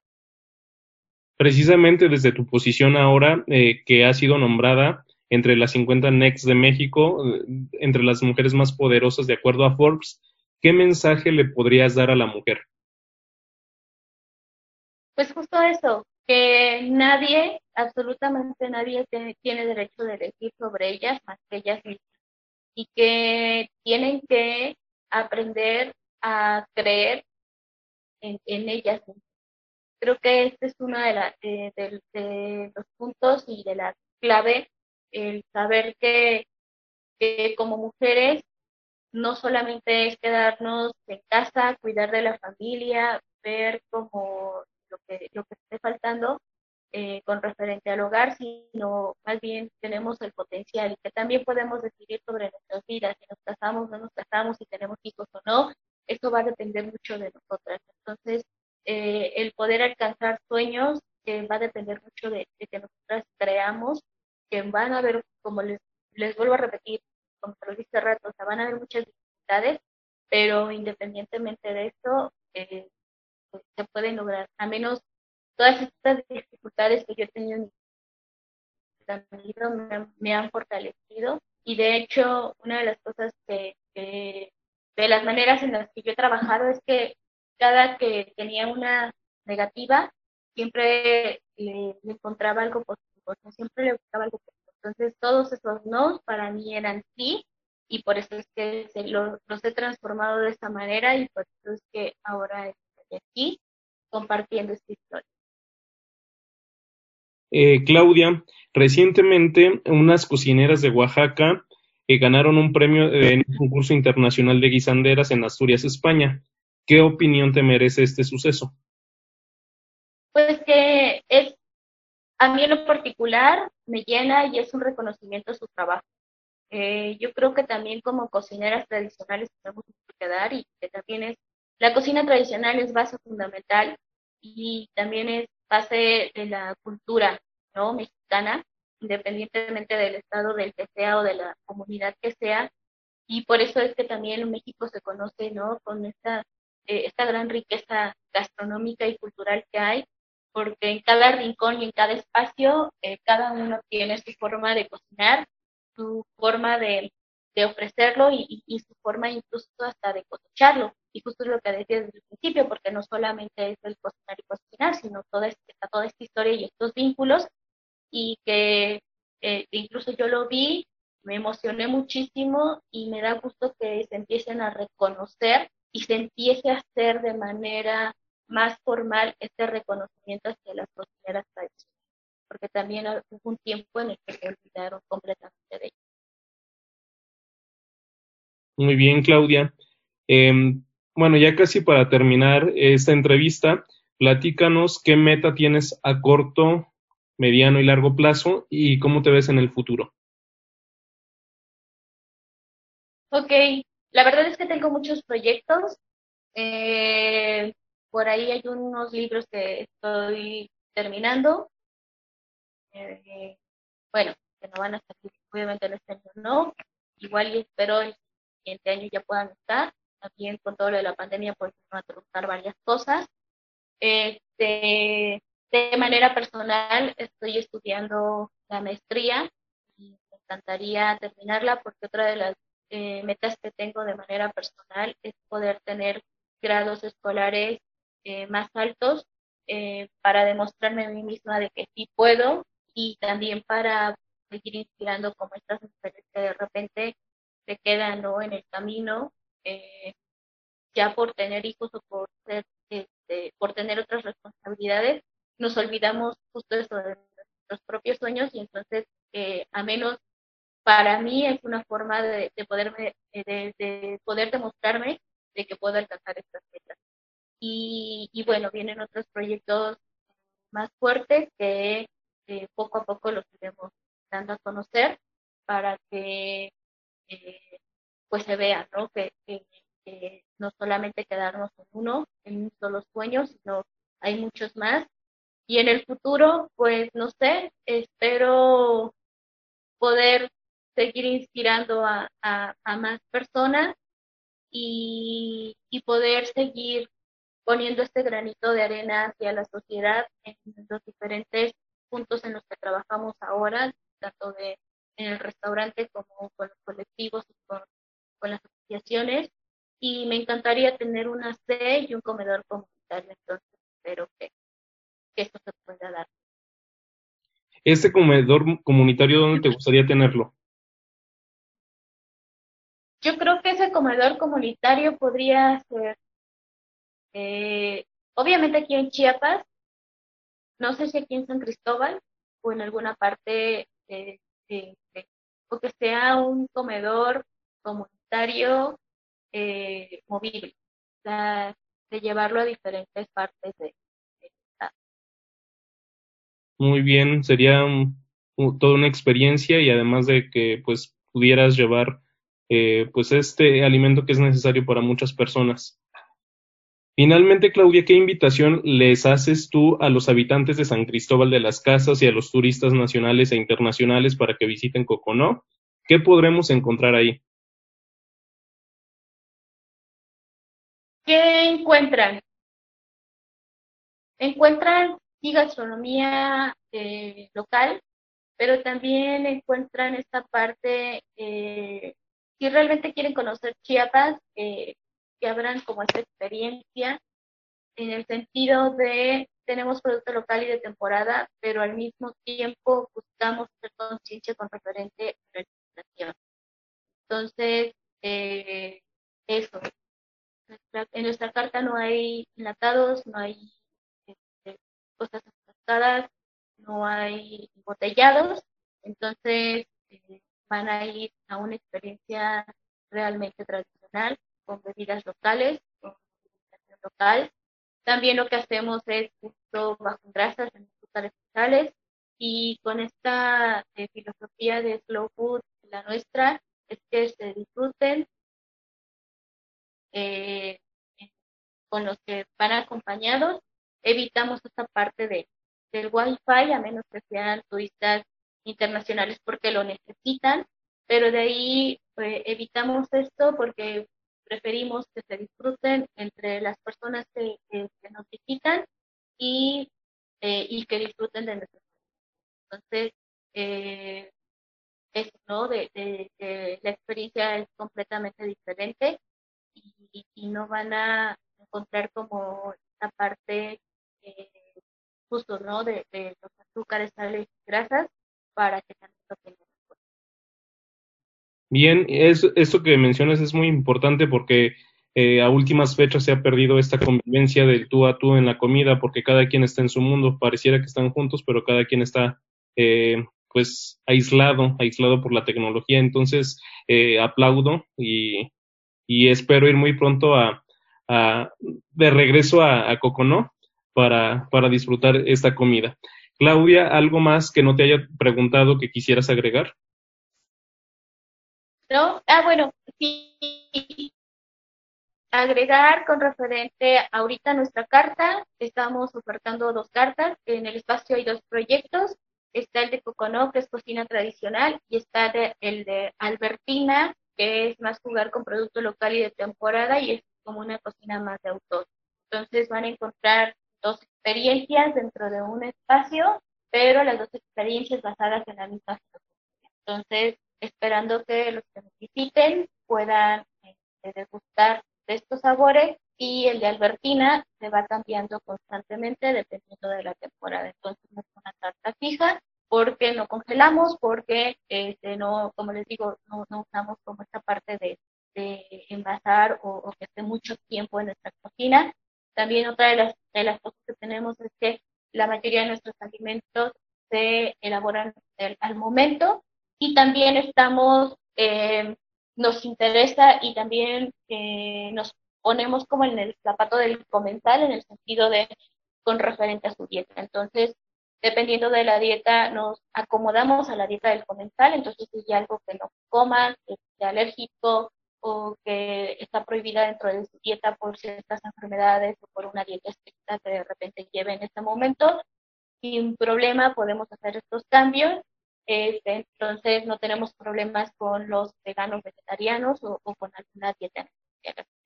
Precisamente desde tu posición ahora, eh, que ha sido nombrada entre las 50 Next de México, eh, entre las mujeres más poderosas de acuerdo a Forbes, ¿qué mensaje le podrías dar a la mujer? Pues justo eso, que nadie, absolutamente nadie tiene, derecho de elegir sobre ellas más que ellas mismas y que tienen que aprender a creer en, ellas mismas. Creo que este es uno de, de, los puntos y de la clave, el saber que, que como mujeres no solamente es quedarnos en casa, cuidar de la familia, ver como lo que, lo que esté faltando eh, con referente al hogar, sino más bien tenemos el potencial y que también podemos decidir sobre nuestras vidas, si nos casamos, no nos casamos, si tenemos hijos o no, eso va a depender mucho de nosotras. Entonces, eh, el poder alcanzar sueños va a depender mucho de, que nosotras creamos, que van a haber, como les, les vuelvo a repetir, como te lo dije rato, o sea, van a haber muchas dificultades, pero independientemente de eso, eh, se pueden lograr. A menos todas estas dificultades que yo he tenido en me, han fortalecido y de hecho una de las cosas que, de las maneras en las que yo he trabajado es que cada que tenía una negativa siempre le, encontraba algo positivo, siempre le buscaba algo positivo. Entonces todos esos no para mí eran sí y por eso es que se los he transformado de esta manera y por eso es que ahora aquí compartiendo esta historia. Eh, Claudia, recientemente unas cocineras de Oaxaca eh, ganaron un premio en un concurso internacional de guisanderas en Asturias, España. ¿Qué opinión te merece este suceso? Pues que es, a mí en lo particular me llena y es un reconocimiento a su trabajo. Eh, yo creo que también como cocineras tradicionales tenemos que dar y que también es la cocina tradicional es base fundamental y también es base de la cultura ¿no? mexicana, independientemente del estado del que sea o de la comunidad que sea. Y por eso es que también México se conoce ¿no? con esta, eh, esta gran riqueza gastronómica y cultural que hay, porque en cada rincón y en cada espacio, eh, cada uno tiene su forma de cocinar, su forma de, de ofrecerlo y, y, su forma incluso hasta de cosecharlo. Y justo es lo que decía desde el principio, porque no solamente es el cocinar y cocinar, sino toda, esta, toda esta historia y estos vínculos, y que eh, incluso yo lo vi, me emocioné muchísimo y me da gusto que se empiecen a reconocer y se empiece a hacer de manera más formal este reconocimiento hacia las cocineras tradicionales, porque también hubo un tiempo en el que se olvidaron completamente de ellas. Muy bien, Claudia. Em, bueno, ya casi para terminar esta entrevista, platícanos qué meta tienes a corto, mediano y largo plazo y cómo te ves en el futuro. Ok, la verdad es que tengo muchos proyectos. Eh, por ahí hay unos libros que estoy terminando. Eh, bueno, que no van a salir, obviamente en este año no. Igual y espero el siguiente año ya puedan estar también con todo lo de la pandemia, pues van a truncar varias cosas. Este, de manera personal, estoy estudiando la maestría y me encantaría terminarla porque otra de las eh, metas que tengo de manera personal es poder tener grados escolares eh, más altos eh, para demostrarme a mí misma de que sí puedo y también para seguir inspirando como estas mujeres que de repente se quedan ¿no? en el camino eh, ya por tener hijos o por, ser, este, por tener otras responsabilidades, nos olvidamos justo eso de nuestros propios sueños y entonces, eh, a menos para mí es una forma de, de poderme, de, de, poder demostrarme de que puedo alcanzar estas metas. Y, y bueno, vienen otros proyectos más fuertes que eh, poco a poco los iremos dando a conocer para que eh, pues se vea, ¿no? Que, no solamente quedarnos en uno, en un solo sueño, sino hay muchos más. Y en el futuro, pues no sé, espero poder seguir inspirando a, más personas y, y, poder seguir poniendo este granito de arena hacia la sociedad en los diferentes puntos en los que trabajamos ahora, tanto de en el restaurante como con los colectivos y con, con las asociaciones. Y me encantaría tener una sede y un comedor comunitario, entonces espero que, que esto se pueda dar. ¿Este comedor comunitario dónde te gustaría tenerlo? Yo creo que ese comedor comunitario podría ser, eh, obviamente aquí en Chiapas, no sé si aquí en San Cristóbal o en alguna parte eh, eh, o que sea un comedor comunitario eh, de llevarlo a diferentes partes de. Muy bien, sería toda una experiencia y además de que pues pudieras llevar eh, pues este alimento que es necesario para muchas personas. Finalmente, Claudia, ¿qué invitación les haces tú a los habitantes de San Cristóbal de las Casas y a los turistas nacionales e internacionales para que visiten Coconó? ¿Qué podremos encontrar ahí? ¿Qué encuentran? Encuentran sí gastronomía eh, local, pero también encuentran esta parte, eh, si realmente quieren conocer Chiapas, eh, que abran como esta experiencia en el sentido de tenemos producto local y de temporada, pero al mismo tiempo buscamos hacer conciencia con referente a la. Entonces, eh, eso. En nuestra carta no hay enlatados, no hay este, cosas enlatadas, no hay embotellados, entonces eh, van a ir a una experiencia realmente tradicional con bebidas locales, con alimentación local. También lo que hacemos es justo bajo grasas en azúcares totales y con esta eh, filosofía de slow food, la nuestra, es que se disfruten eh, con los que van acompañados. Evitamos esta parte de, del wifi, a menos que sean turistas internacionales porque lo necesitan, pero de ahí eh, evitamos esto porque preferimos que se disfruten entre las personas que, que, que nos visitan y, eh, y, que disfruten de nuestros Entonces, eh, eso, ¿no? De, de, la experiencia es completamente diferente y, no van a encontrar como esta parte eh, justo, ¿no? De, de los azúcares, sales y grasas para que también lo tengan. Bien, es, esto que mencionas es muy importante porque eh, a últimas fechas se ha perdido esta convivencia del tú a tú en la comida porque cada quien está en su mundo, pareciera que están juntos, pero cada quien está eh, pues aislado, aislado por la tecnología. Entonces, eh, aplaudo y, y, espero ir muy pronto a, a de regreso a, a Coconó para, para disfrutar esta comida. Claudia, ¿algo más que no te haya preguntado que quisieras agregar? ¿no? Ah, bueno, sí. Agregar con referente ahorita nuestra carta, estamos ofertando dos cartas. En el espacio hay dos proyectos. Está el de Coconó, que es cocina tradicional, y está el de Albertina, que es más jugar con producto local y de temporada, y es como una cocina más de autor. Entonces van a encontrar dos experiencias dentro de un espacio, pero las dos experiencias basadas en la misma filosofía. Entonces, esperando que los que nos visiten puedan este, degustar de estos sabores y el de Albertina se va cambiando constantemente dependiendo de la temporada. Entonces es una carta fija porque no congelamos, porque este, no, como les digo, no, no usamos como esta parte de, de envasar o, o, que esté mucho tiempo en nuestra cocina. También otra de las, de las cosas que tenemos es que la mayoría de nuestros alimentos se elaboran al momento y también estamos, eh, nos interesa y también eh, nos ponemos como en el zapato del comensal en el sentido de con referente a su dieta. Entonces, dependiendo de la dieta, nos acomodamos a la dieta del comensal, entonces si hay algo que no coma, que sea alérgico o que está prohibida dentro de su dieta por ciertas enfermedades o por una dieta estricta que de repente lleve en este momento, sin problema podemos hacer estos cambios. Este, entonces no tenemos problemas con los veganos vegetarianos o, con alguna dieta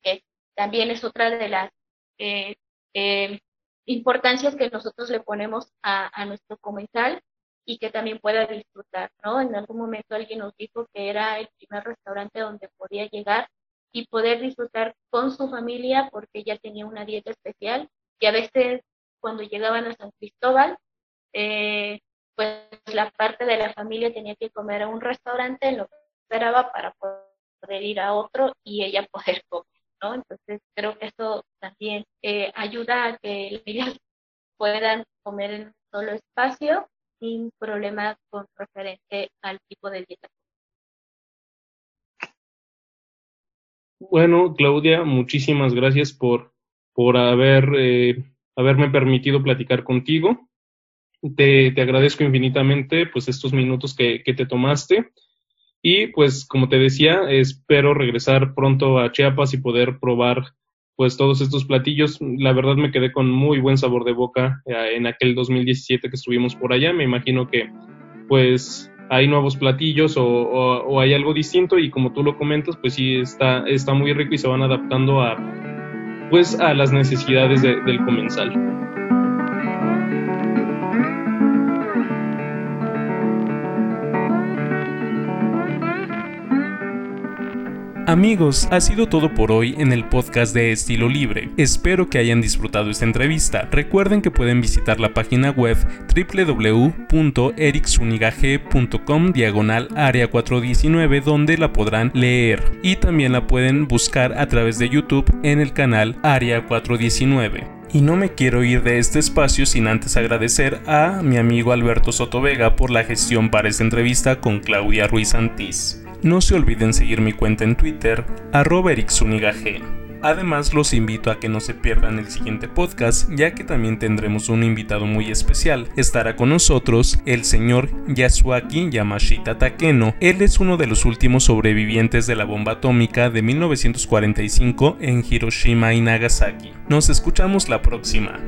que también es otra de las eh, eh, importancias que nosotros le ponemos a, nuestro comensal y que también pueda disfrutar, ¿no? En algún momento alguien nos dijo que era el primer restaurante donde podía llegar y poder disfrutar con su familia porque ya tenía una dieta especial y a veces cuando llegaban a San Cristóbal, eh, pues la parte de la familia tenía que comer a un restaurante, lo esperaba para poder ir a otro y ella poder comer. Entonces creo que eso también eh, ayuda a que ellas puedan comer en un solo espacio sin problema con referente al tipo de dieta. Bueno, Claudia, muchísimas gracias por, por haber, eh, haberme permitido platicar contigo. Te, te, agradezco infinitamente pues estos minutos que, que te tomaste. Y pues como te decía, espero regresar pronto a Chiapas y poder probar pues todos estos platillos. La verdad me quedé con muy buen sabor de boca eh, en aquel 2017 que estuvimos por allá. Me imagino que pues hay nuevos platillos o, hay algo distinto y como tú lo comentas, pues sí está, está muy rico y se van adaptando a pues a las necesidades del comensal. Amigos, ha sido todo por hoy en el podcast de Estilo Libre. Espero que hayan disfrutado esta entrevista. Recuerden que pueden visitar la página web www.ericsunigag.com diagonal área 419 donde la podrán leer y también la pueden buscar a través de YouTube en el canal área 419. Y no me quiero ir de este espacio sin antes agradecer a mi amigo Alberto Sotovega por la gestión para esta entrevista con Claudia Ruiz Antís. No se olviden seguir mi cuenta en Twitter, arroba Además, los invito a que no se pierdan el siguiente podcast, ya que también tendremos un invitado muy especial. Estará con nosotros el señor Yasuaki Yamashita Takeno. Él es uno de los últimos sobrevivientes de la bomba atómica de 1945 en Hiroshima y Nagasaki. Nos escuchamos la próxima.